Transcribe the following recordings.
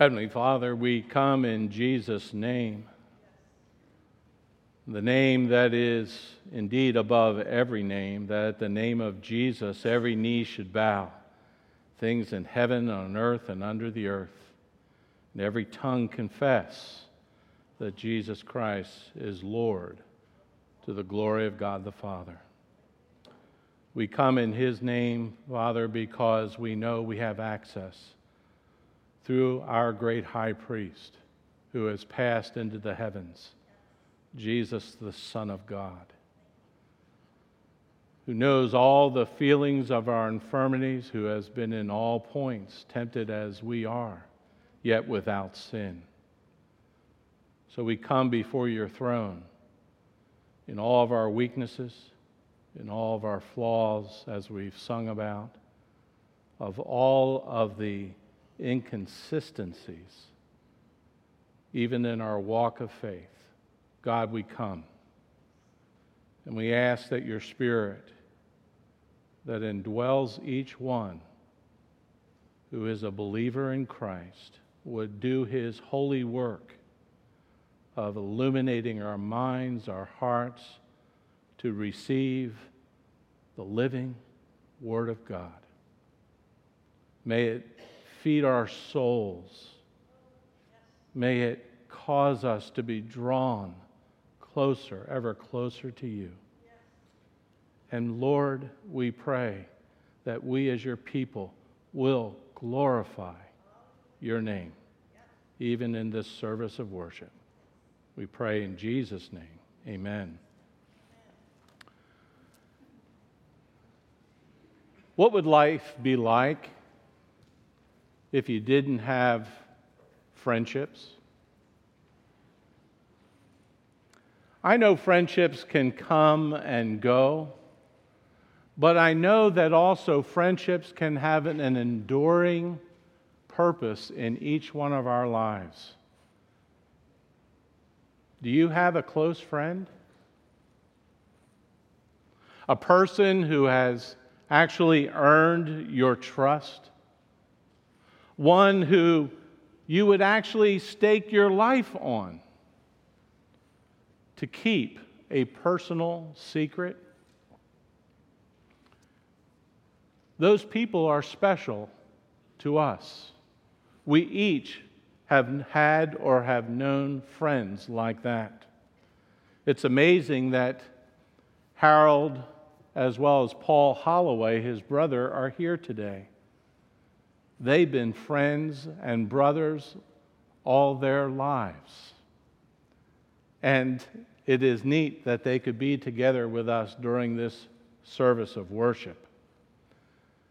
Heavenly Father, we come in Jesus' name, the name that is indeed above every name, that at the name of Jesus every knee should bow, things in heaven, on earth, and under the earth, and every tongue confess that Jesus Christ is Lord to the glory of God the Father. We come in His name, Father, because we know we have access through our great high priest who has passed into the heavens, Jesus, the Son of God, who knows all the feelings of our infirmities, who has been in all points tempted as we are, yet without sin. So we come before your throne in all of our weaknesses in all of our flaws, as we've sung about, of all of the inconsistencies, even in our walk of faith. God, we come. And we ask that your Spirit that indwells each one who is a believer in Christ would do his holy work of illuminating our minds, our hearts, to receive the living Word of God. May it feed our souls. May it cause us to be drawn closer, ever closer to you. And Lord, we pray that we as your people will glorify your name, even in this service of worship. We pray in Jesus' name. Amen. What would life be like if you didn't have friendships? I know friendships can come and go, but I know that also friendships can have an, enduring purpose in each one of our lives. Do you have a close friend? A person who has actually earned your trust, one who you would actually stake your life on to keep a personal secret. Those people are special to us. We each have had or have known friends like that. It's amazing that Harold as well as Paul Holloway, his brother, are here today. They've been friends and brothers all their lives. And it is neat that they could be together with us during this service of worship.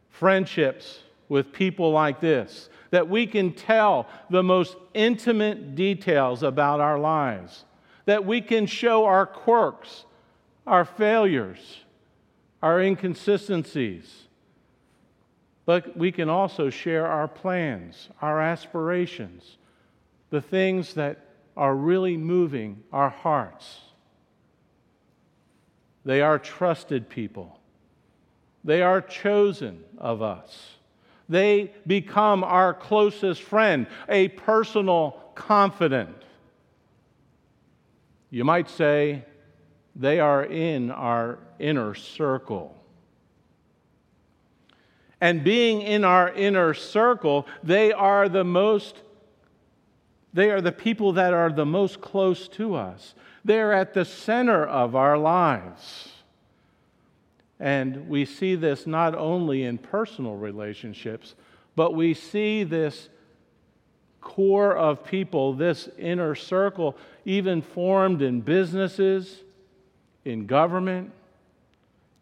Friendships with people like this, that we can tell the most intimate details about our lives, that we can show our quirks, our failures, our inconsistencies, but we can also share our plans, our aspirations, the things that are really moving our hearts. They are trusted people. They are chosen of us. They become our closest friend, a personal confidant. You might say they are in our inner circle. And being in our inner circle, they are the most they are the people that are the most close to us. They're at the center of our lives. And we see this not only in personal relationships, but we see this core of people, this inner circle, even formed in businesses, in government,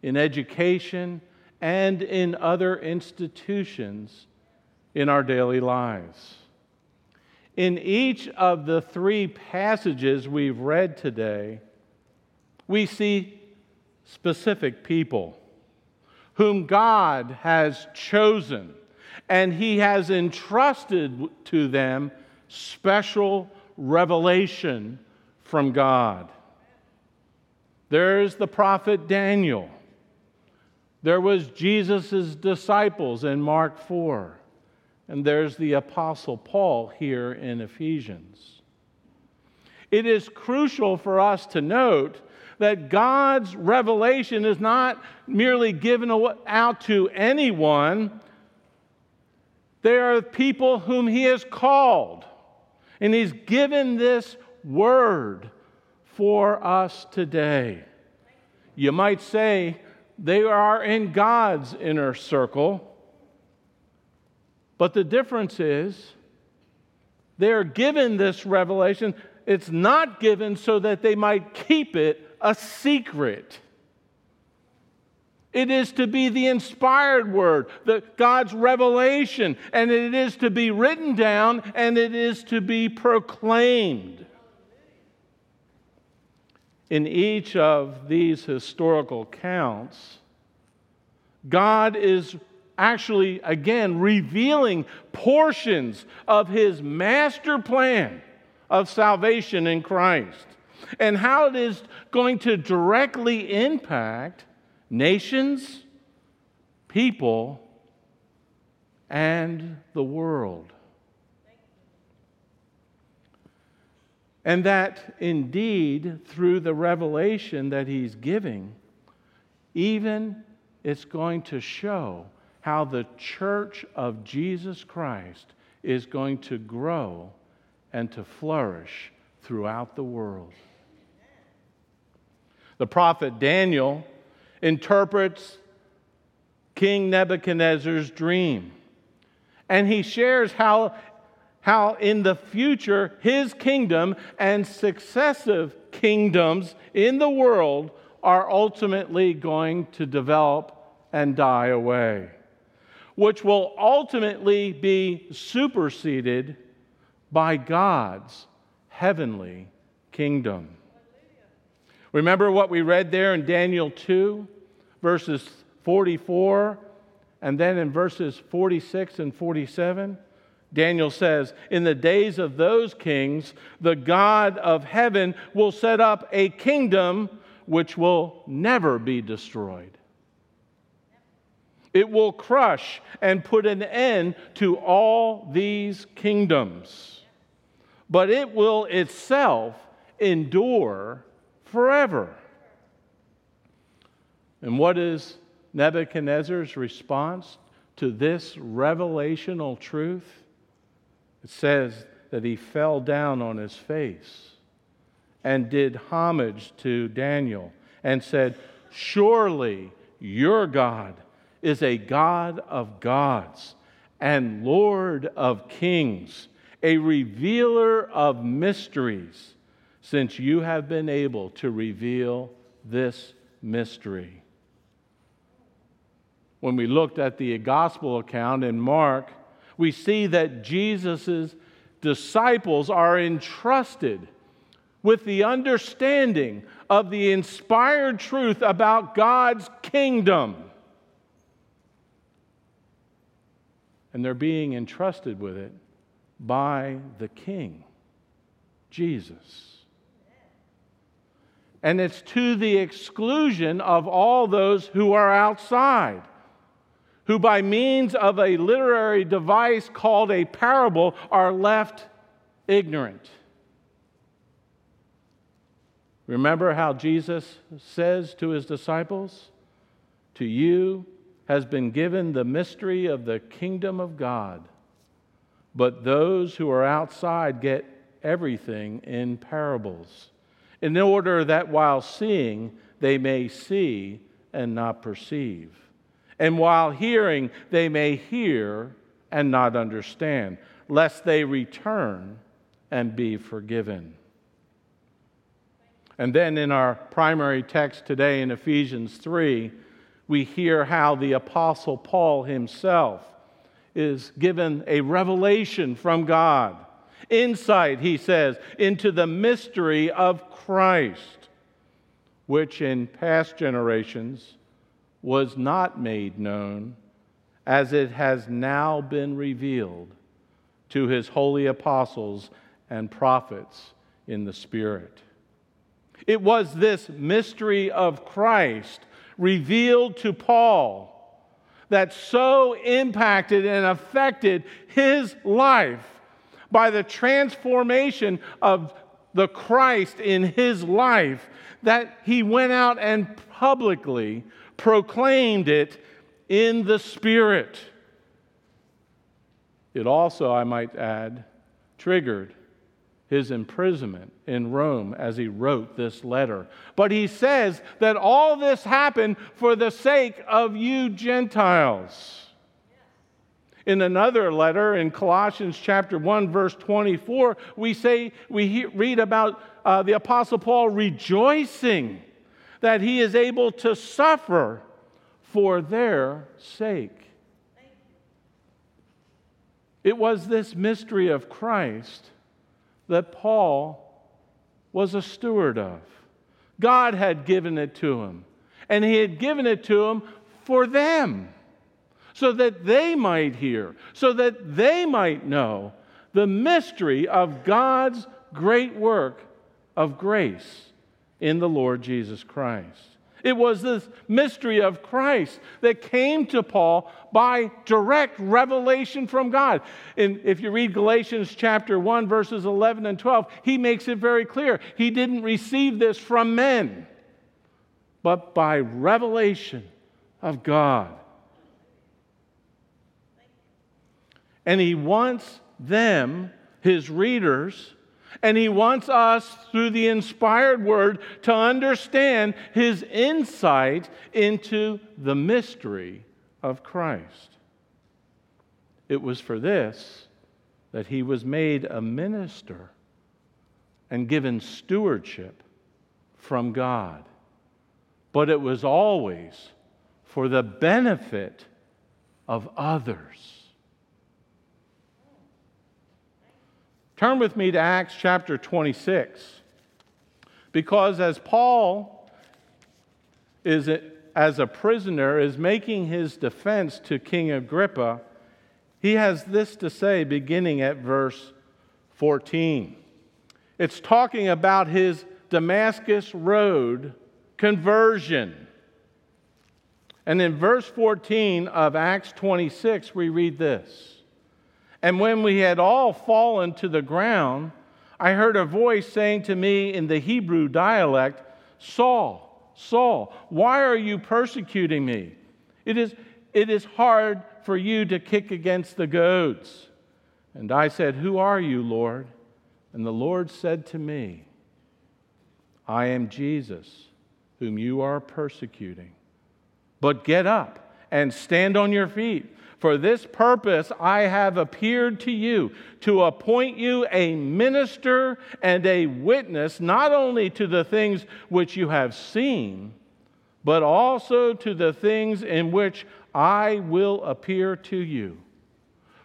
in education, and in other institutions in our daily lives. In each of the three passages we've read today, we see specific people whom God has chosen, and He has entrusted to them special revelation from God. There's the prophet Daniel. There was Jesus' disciples in Mark 4. And there's the Apostle Paul here in Ephesians. It is crucial for us to note that God's revelation is not merely given out to anyone, there are people whom He has called, and He's given this word for us today. You might say they are in God's inner circle, but the difference is they are given this revelation. It's not given so that they might keep it a secret. It is to be the inspired word, the, God's revelation, and it is to be written down and it is to be proclaimed. In each of these historical counts, God is actually, again, revealing portions of his master plan of salvation in Christ and how it is going to directly impact nations, people, and the world. And that indeed, through the revelation that he's giving, even it's going to show how the church of Jesus Christ is going to grow and to flourish throughout the world. The prophet Daniel interprets King Nebuchadnezzar's dream. And he shares how, how in the future his kingdom and successive kingdoms in the world are ultimately going to develop and die away, which will ultimately be superseded by God's heavenly kingdom. Remember what we read there in Daniel 2, verses 44, and then in verses 46 and 47? Daniel says, In the days of those kings, the God of heaven will set up a kingdom which will never be destroyed. It will crush and put an end to all these kingdoms, but it will itself endure forever. And what is Nebuchadnezzar's response to this revelational truth? It says that he fell down on his face and did homage to Daniel and said, Surely your God is a God of gods and Lord of kings, a revealer of mysteries since you have been able to reveal this mystery. When we looked at the gospel account in Mark, we see that Jesus' disciples are entrusted with the understanding of the inspired truth about God's kingdom. And they're being entrusted with it by the King, Jesus. And it's to the exclusion of all those who are outside, who, by means of a literary device called a parable, are left ignorant. Remember how Jesus says to his disciples, To you has been given the mystery of the kingdom of God, but those who are outside get everything in parables in order that while seeing, they may see and not perceive. And while hearing, they may hear and not understand, lest they return and be forgiven. And then in our primary text today in Ephesians 3, we hear how the Apostle Paul himself is given a revelation from God. Insight, he says, into the mystery of Christ, which in past generations was not made known, as it has now been revealed to his holy apostles and prophets in the Spirit. It was this mystery of Christ revealed to Paul that so impacted and affected his life by the transformation of the Christ in his life that he went out and publicly proclaimed it in the Spirit. It also, I might add, triggered his imprisonment in Rome as he wrote this letter. But he says that all this happened for the sake of you Gentiles. In another letter in Colossians chapter 1 verse 24, we say we read about uh, the apostle Paul rejoicing that he is able to suffer for their sake. It was this mystery of Christ that Paul was a steward of. God had given it to him, and he had given it to him for them, so that they might hear, so that they might know the mystery of God's great work of grace in the Lord Jesus Christ. It was this mystery of Christ that came to Paul by direct revelation from God. And if you read Galatians chapter 1, verses 11 and 12, he makes it very clear. He didn't receive this from men, but by revelation of God. And he wants them, his readers, and he wants us, through the inspired word, to understand his insight into the mystery of Christ. It was for this that he was made a minister and given stewardship from God. But it was always for the benefit of others. Turn with me to Acts chapter 26. Because as Paul is as a prisoner is making his defense to King Agrippa, he has this to say beginning at verse 14. It's talking about his Damascus Road conversion. And in verse 14 of Acts 26, we read this. And when we had all fallen to the ground, I heard a voice saying to me in the Hebrew dialect, Saul, Saul, why are you persecuting me? It is, it is hard for you to kick against the goads. And I said, Who are you, Lord? And the Lord said to me, I am Jesus, whom you are persecuting. But get up and stand on your feet for this purpose I have appeared to you, to appoint you a minister and a witness, not only to the things which you have seen, but also to the things in which I will appear to you,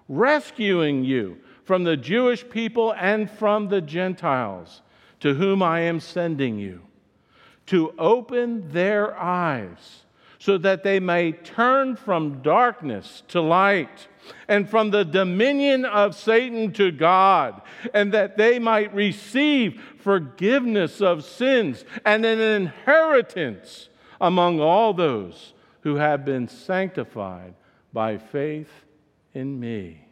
rescuing you from the Jewish people and from the Gentiles, to whom I am sending you, to open their eyes so that they may turn from darkness to light and from the dominion of Satan to God, and that they might receive forgiveness of sins and an inheritance among all those who have been sanctified by faith in me.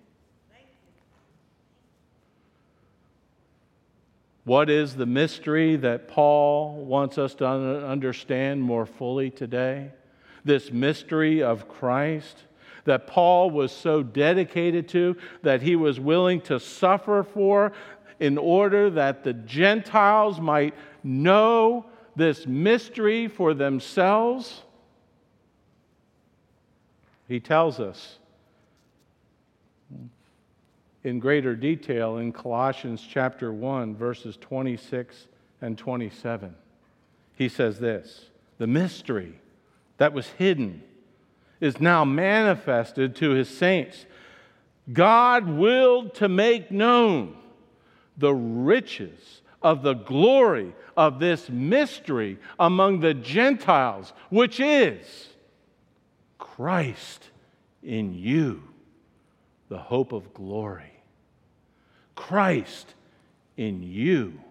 What is the mystery that Paul wants us to understand more fully today? This mystery of Christ that Paul was so dedicated to that he was willing to suffer for in order that the Gentiles might know this mystery for themselves? He tells us in greater detail in Colossians chapter 1, verses 26 and 27. He says this the mystery that was hidden is now manifested to his saints. God willed to make known the riches of the glory of this mystery among the Gentiles, which is Christ in you, the hope of glory. Christ in you,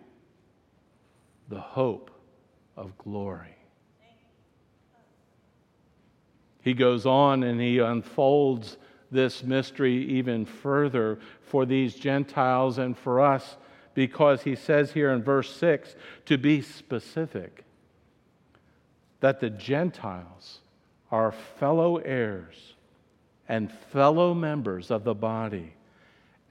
the hope of glory. He goes on and he unfolds this mystery even further for these Gentiles and for us because he says here in verse 6 to be specific that the Gentiles are fellow heirs and fellow members of the body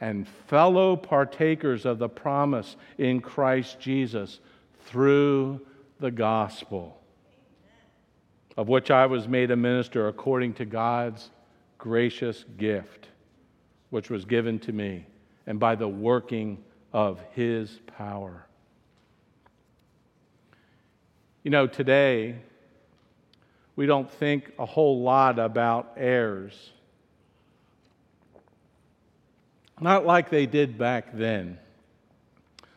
and fellow partakers of the promise in Christ Jesus through the gospel, of which I was made a minister according to God's gracious gift, which was given to me, and by the working of his power. You know, today, we don't think a whole lot about heirs. Not like they did back then.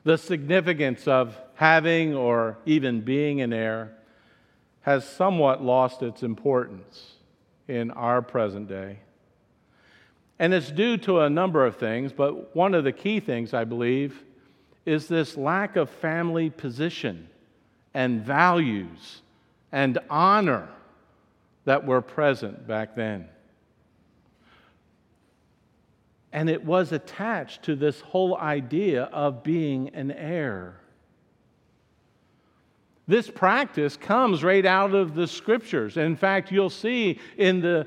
The significance of having or even being an heir has somewhat lost its importance in our present day. And it's due to a number of things, but one of the key things, I believe, is this lack of family position and values and honor that were present back then. And it was attached to this whole idea of being an heir. This practice comes right out of the scriptures. In fact, you'll see in the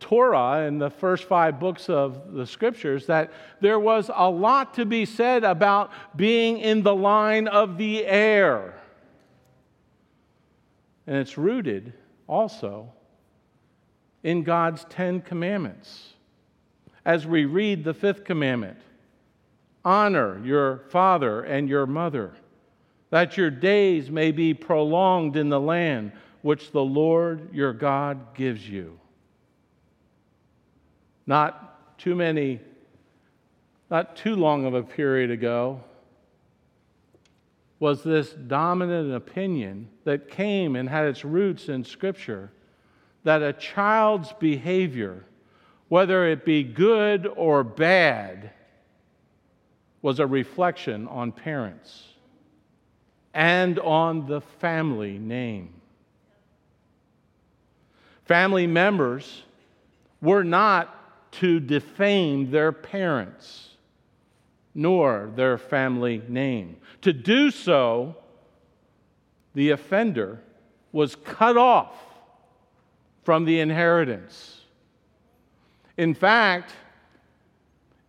Torah, in the first five books of the scriptures, that there was a lot to be said about being in the line of the heir. And it's rooted also in God's Ten Commandments. As we read the fifth commandment honor your father and your mother, that your days may be prolonged in the land which the Lord your God gives you. Not too many, not too long of a period ago, was this dominant opinion that came and had its roots in Scripture that a child's behavior, whether it be good or bad, was a reflection on parents and on the family name. Family members were not to defame their parents nor their family name. To do so, the offender was cut off from the inheritance. In fact,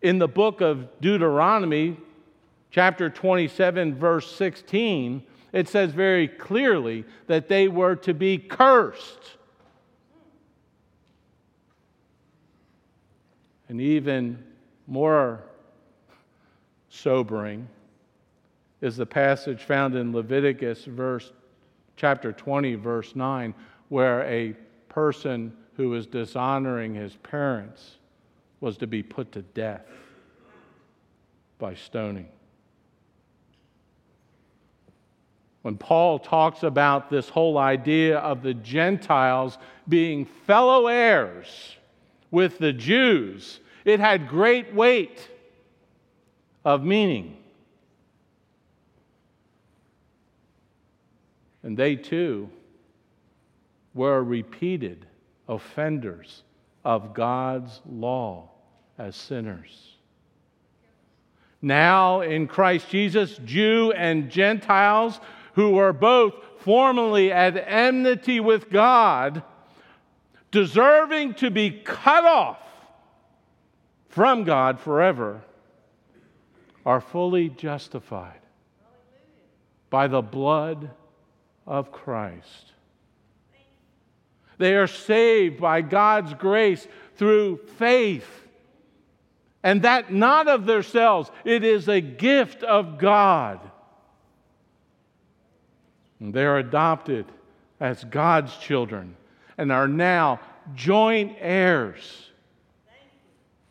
in the book of Deuteronomy, chapter 27, verse 16, it says very clearly that they were to be cursed. And even more sobering is the passage found in Leviticus verse chapter 20 verse 9 where a person who was dishonoring his parents was to be put to death by stoning. When Paul talks about this whole idea of the Gentiles being fellow heirs with the Jews, it had great weight of meaning. And they too were repeated offenders of God's law as sinners. Now, in Christ Jesus, Jew and Gentiles who were both formerly at enmity with God, deserving to be cut off from God forever, are fully justified by the blood of Christ. They are saved by God's grace through faith. And that not of themselves, it is a gift of God. And they are adopted as God's children and are now joint heirs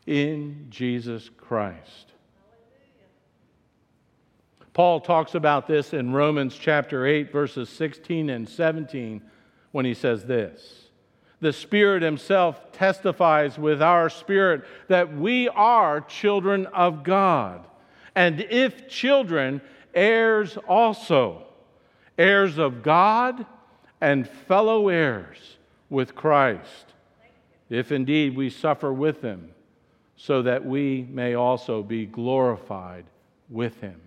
in Jesus Christ. Paul talks about this in Romans chapter 8, verses 16 and 17 when he says this The Spirit Himself testifies with our spirit that we are children of God, and if children, heirs also, heirs of God and fellow heirs with Christ, if indeed we suffer with him, so that we may also be glorified with him.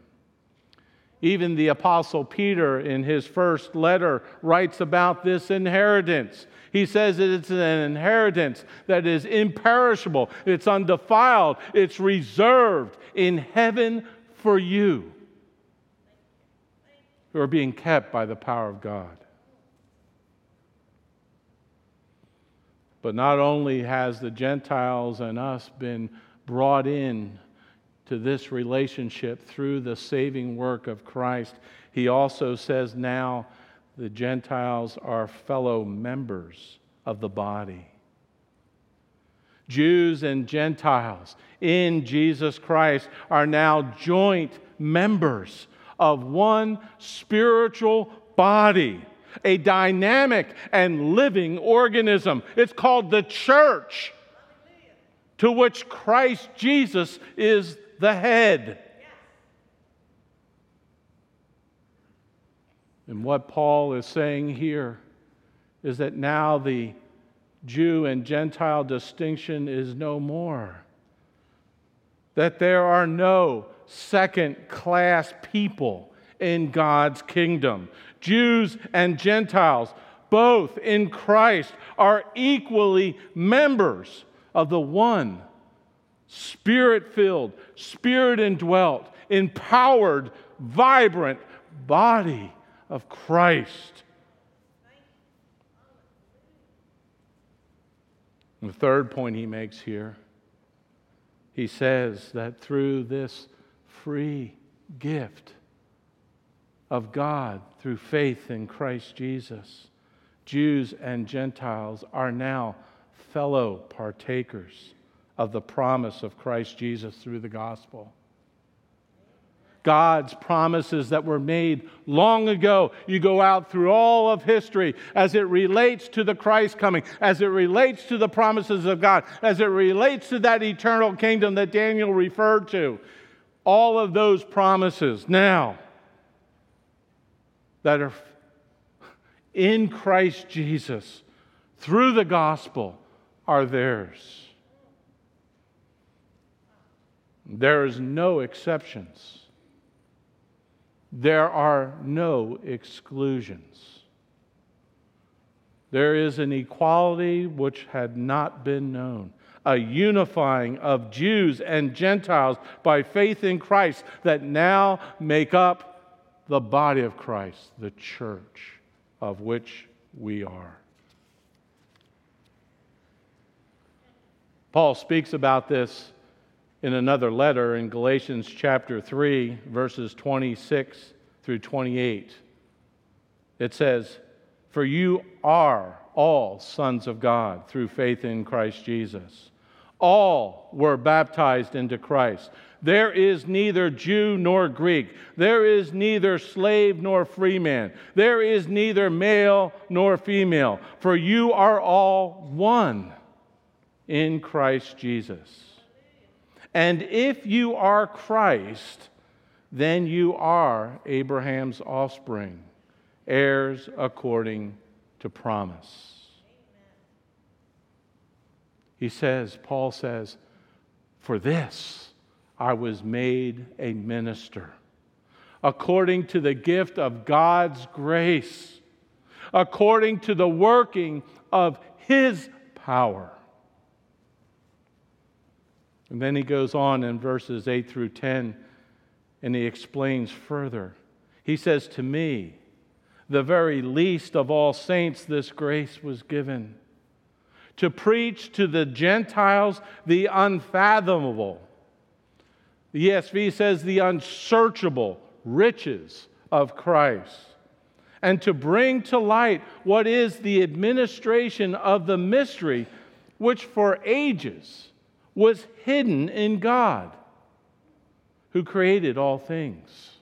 Even the Apostle Peter, in his first letter, writes about this inheritance. He says that it's an inheritance that is imperishable, it's undefiled, it's reserved in heaven for you who are being kept by the power of God. But not only has the Gentiles and us been brought in to this relationship through the saving work of Christ, he also says now the Gentiles are fellow members of the body. Jews and Gentiles in Jesus Christ are now joint members of one spiritual body, a dynamic and living organism. It's called the church, to which Christ Jesus is the head. And what Paul is saying here is that now the Jew and Gentile distinction is no more. That there are no second class people in God's kingdom. Jews and Gentiles, both in Christ, are equally members of the one spirit filled, spirit indwelt, empowered, vibrant body of Christ. The third point he makes here, he says that through this free gift of God through faith in Christ Jesus, Jews and Gentiles are now fellow partakers of the promise of Christ Jesus through the gospel. God's promises that were made long ago. You go out through all of history as it relates to the Christ coming, as it relates to the promises of God, as it relates to that eternal kingdom that Daniel referred to. All of those promises now that are in Christ Jesus through the gospel are theirs. There is no exceptions. There are no exclusions. There is an equality which had not been known, a unifying of Jews and Gentiles by faith in Christ that now make up the body of Christ, the church of which we are. Paul speaks about this in another letter in Galatians chapter 3, verses 26 through 28. It says, For you are all sons of God through faith in Christ Jesus. All were baptized into Christ. There is neither Jew nor Greek. There is neither slave nor free man. There is neither male nor female. For you are all one in Christ Jesus. And if you are Christ, then you are Abraham's offspring, heirs according to promise. He says, Paul says, For this I was made a minister, according to the gift of God's grace, according to the working of his power. And then he goes on in verses 8 through 10 and he explains further. He says, To me, the very least of all saints, this grace was given to preach to the Gentiles the unfathomable. The ESV says the unsearchable riches of Christ, and to bring to light what is the administration of the mystery which for ages was hidden in God, who created all things,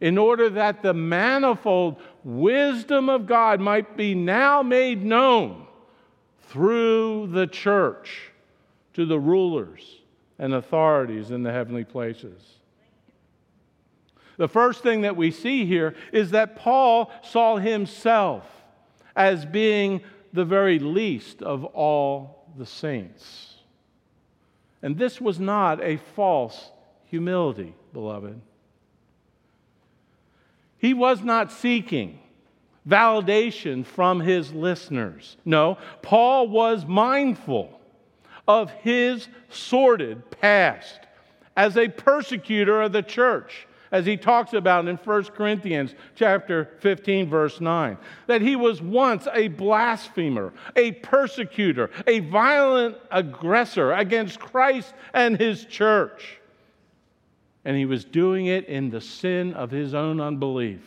in order that the manifold wisdom of God might be now made known through the church to the rulers and authorities in the heavenly places. The first thing that we see here is that Paul saw himself as being the very least of all the saints. And this was not a false humility, beloved. He was not seeking validation from his listeners. No, Paul was mindful of his sordid past as a persecutor of the church as he talks about in 1 Corinthians chapter 15 verse 9 that he was once a blasphemer, a persecutor, a violent aggressor against Christ and his church. And he was doing it in the sin of his own unbelief.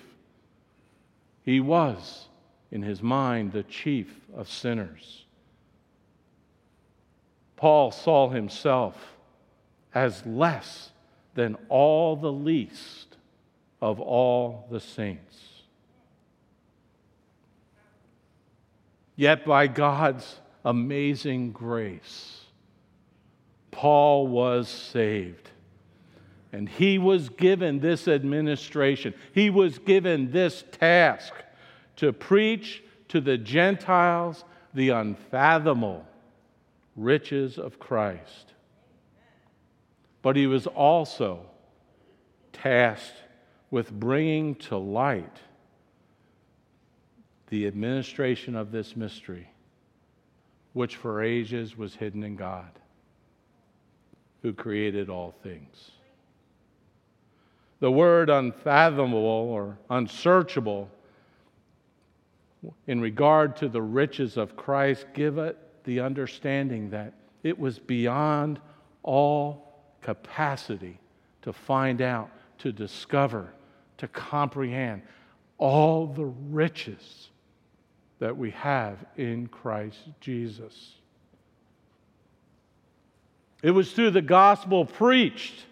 He was in his mind the chief of sinners. Paul saw himself as less than all the least of all the saints. Yet, by God's amazing grace, Paul was saved. And he was given this administration, he was given this task to preach to the Gentiles the unfathomable riches of Christ but he was also tasked with bringing to light the administration of this mystery, which for ages was hidden in God, who created all things. The word unfathomable or unsearchable in regard to the riches of Christ give it the understanding that it was beyond all capacity to find out, to discover, to comprehend all the riches that we have in Christ Jesus. It was through the gospel preached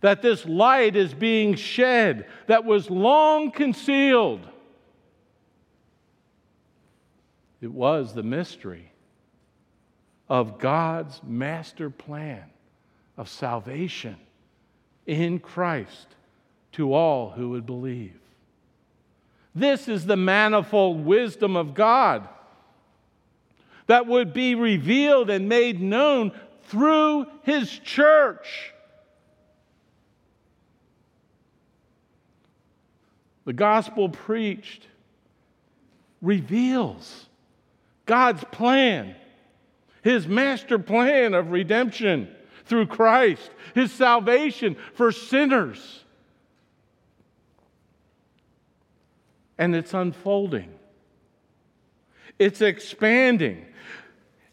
that this light is being shed that was long concealed. It was the mystery of God's master plan of salvation in Christ to all who would believe. This is the manifold wisdom of God that would be revealed and made known through His church. The gospel preached reveals God's plan, His master plan of redemption through Christ, his salvation for sinners. And it's unfolding, it's expanding,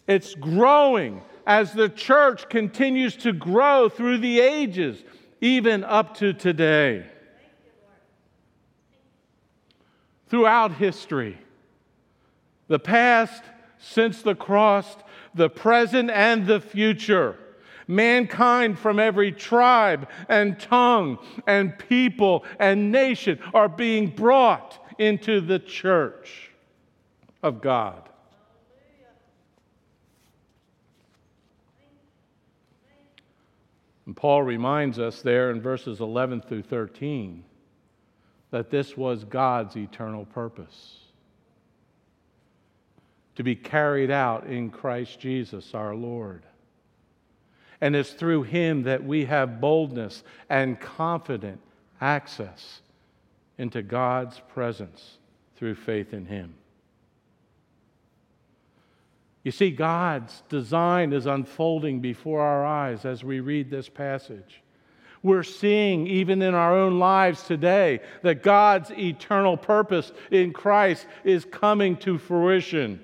it's growing as the church continues to grow through the ages, even up to today. Throughout history, the past since the cross, the present, and the future Mankind from every tribe and tongue and people and nation are being brought into the church of God. And Paul reminds us there in verses 11 through 13 that this was God's eternal purpose to be carried out in Christ Jesus our Lord. And it's through him that we have boldness and confident access into God's presence through faith in him. You see, God's design is unfolding before our eyes as we read this passage. We're seeing, even in our own lives today, that God's eternal purpose in Christ is coming to fruition.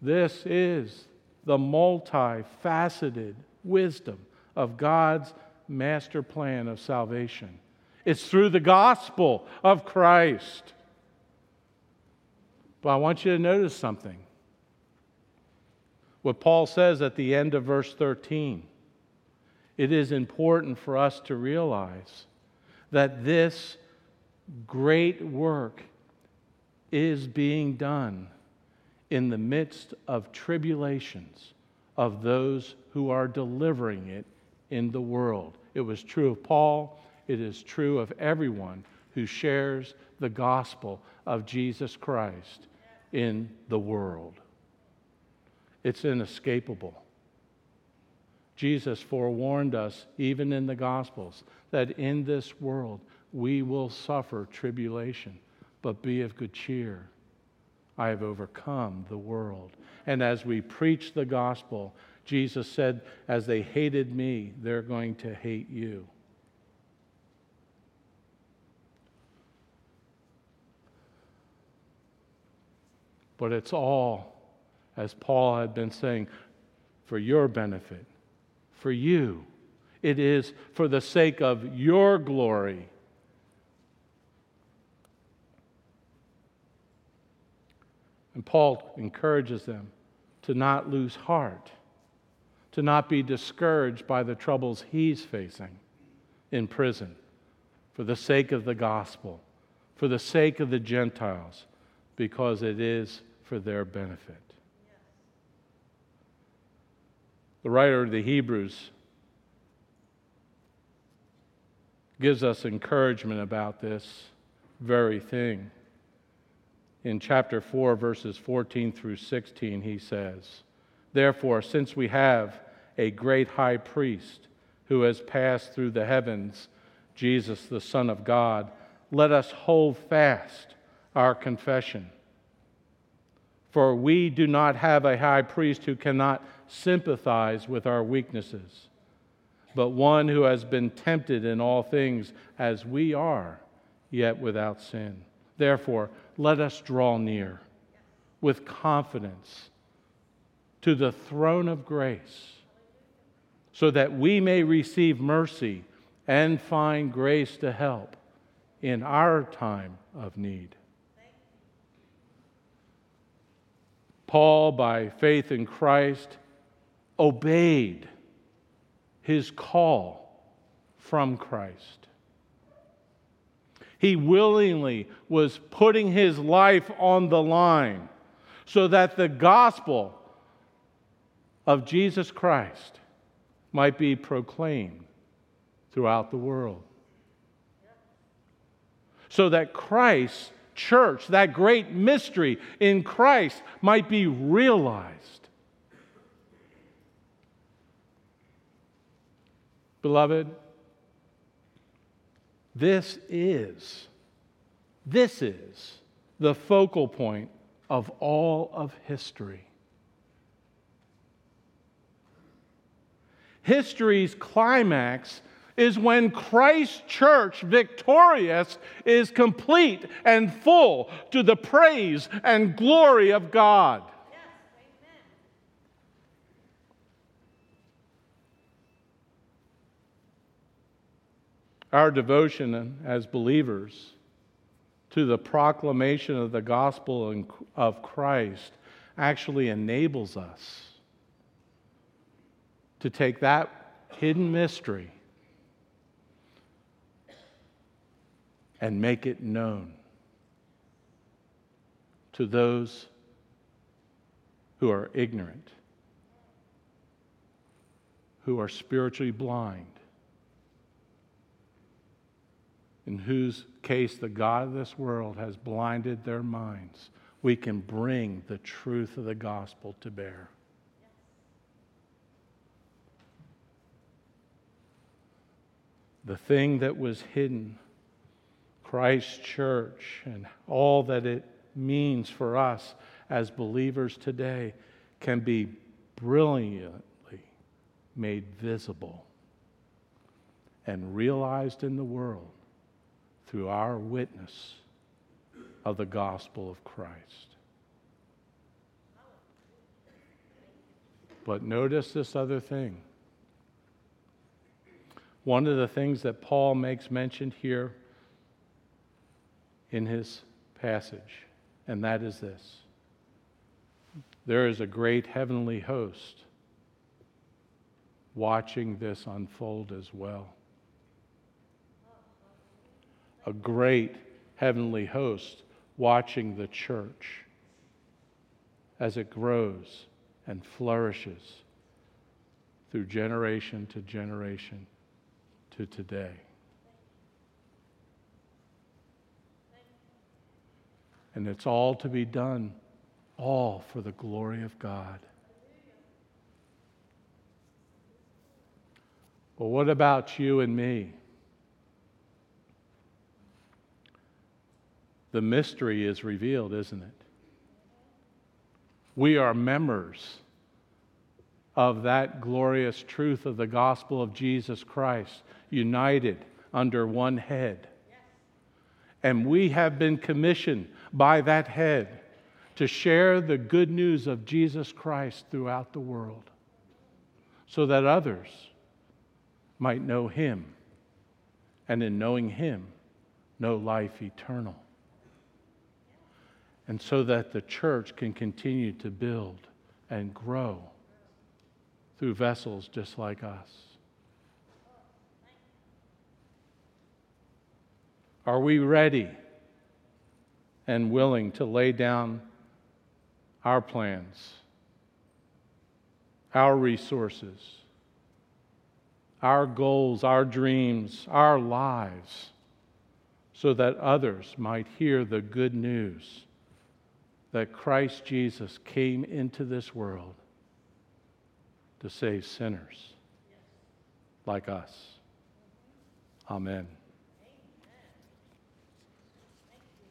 This is the multifaceted wisdom of God's master plan of salvation. It's through the gospel of Christ. But I want you to notice something. What Paul says at the end of verse 13. It is important for us to realize that this great work is being done in the midst of tribulations of those who are delivering it in the world. It was true of Paul, it is true of everyone who shares the gospel of Jesus Christ in the world. It's inescapable. Jesus forewarned us, even in the Gospels, that in this world we will suffer tribulation, but be of good cheer. I have overcome the world. And as we preach the gospel, Jesus said, As they hated me, they're going to hate you. But it's all, as Paul had been saying, for your benefit, for you. It is for the sake of your glory. And Paul encourages them to not lose heart, to not be discouraged by the troubles he's facing in prison for the sake of the gospel, for the sake of the Gentiles, because it is for their benefit. The writer of the Hebrews gives us encouragement about this very thing. In chapter 4, verses 14 through 16, he says, Therefore, since we have a great high priest who has passed through the heavens, Jesus, the Son of God, let us hold fast our confession. For we do not have a high priest who cannot sympathize with our weaknesses, but one who has been tempted in all things as we are, yet without sin. Therefore, let us draw near with confidence to the throne of grace so that we may receive mercy and find grace to help in our time of need. Paul, by faith in Christ, obeyed his call from Christ. He willingly was putting his life on the line so that the gospel of Jesus Christ might be proclaimed throughout the world. So that Christ's church, that great mystery in Christ, might be realized. Beloved, this is, this is the focal point of all of history. History's climax is when Christ's church, victorious, is complete and full to the praise and glory of God. Our devotion as believers to the proclamation of the gospel of Christ actually enables us to take that hidden mystery and make it known to those who are ignorant, who are spiritually blind, in whose case the God of this world has blinded their minds. We can bring the truth of the gospel to bear. The thing that was hidden Christ's Church and all that it means for us as believers today can be brilliantly made visible and realized in the world through our witness of the gospel of Christ. But notice this other thing. One of the things that Paul makes mention here in his passage, and that is this there is a great heavenly host watching this unfold as well. A great heavenly host watching the church as it grows and flourishes through generation to generation to today. And it's all to be done, all for the glory of God. Well, what about you and me? The mystery is revealed, isn't it? We are members of that glorious truth of the gospel of Jesus Christ, united under one head. And we have been commissioned by that head to share the good news of Jesus Christ throughout the world so that others might know him and in knowing him know life eternal. And so that the church can continue to build and grow through vessels just like us. Are we ready and willing to lay down our plans, our resources, our goals, our dreams, our lives, so that others might hear the good news that Christ Jesus came into this world to save sinners like us? Amen.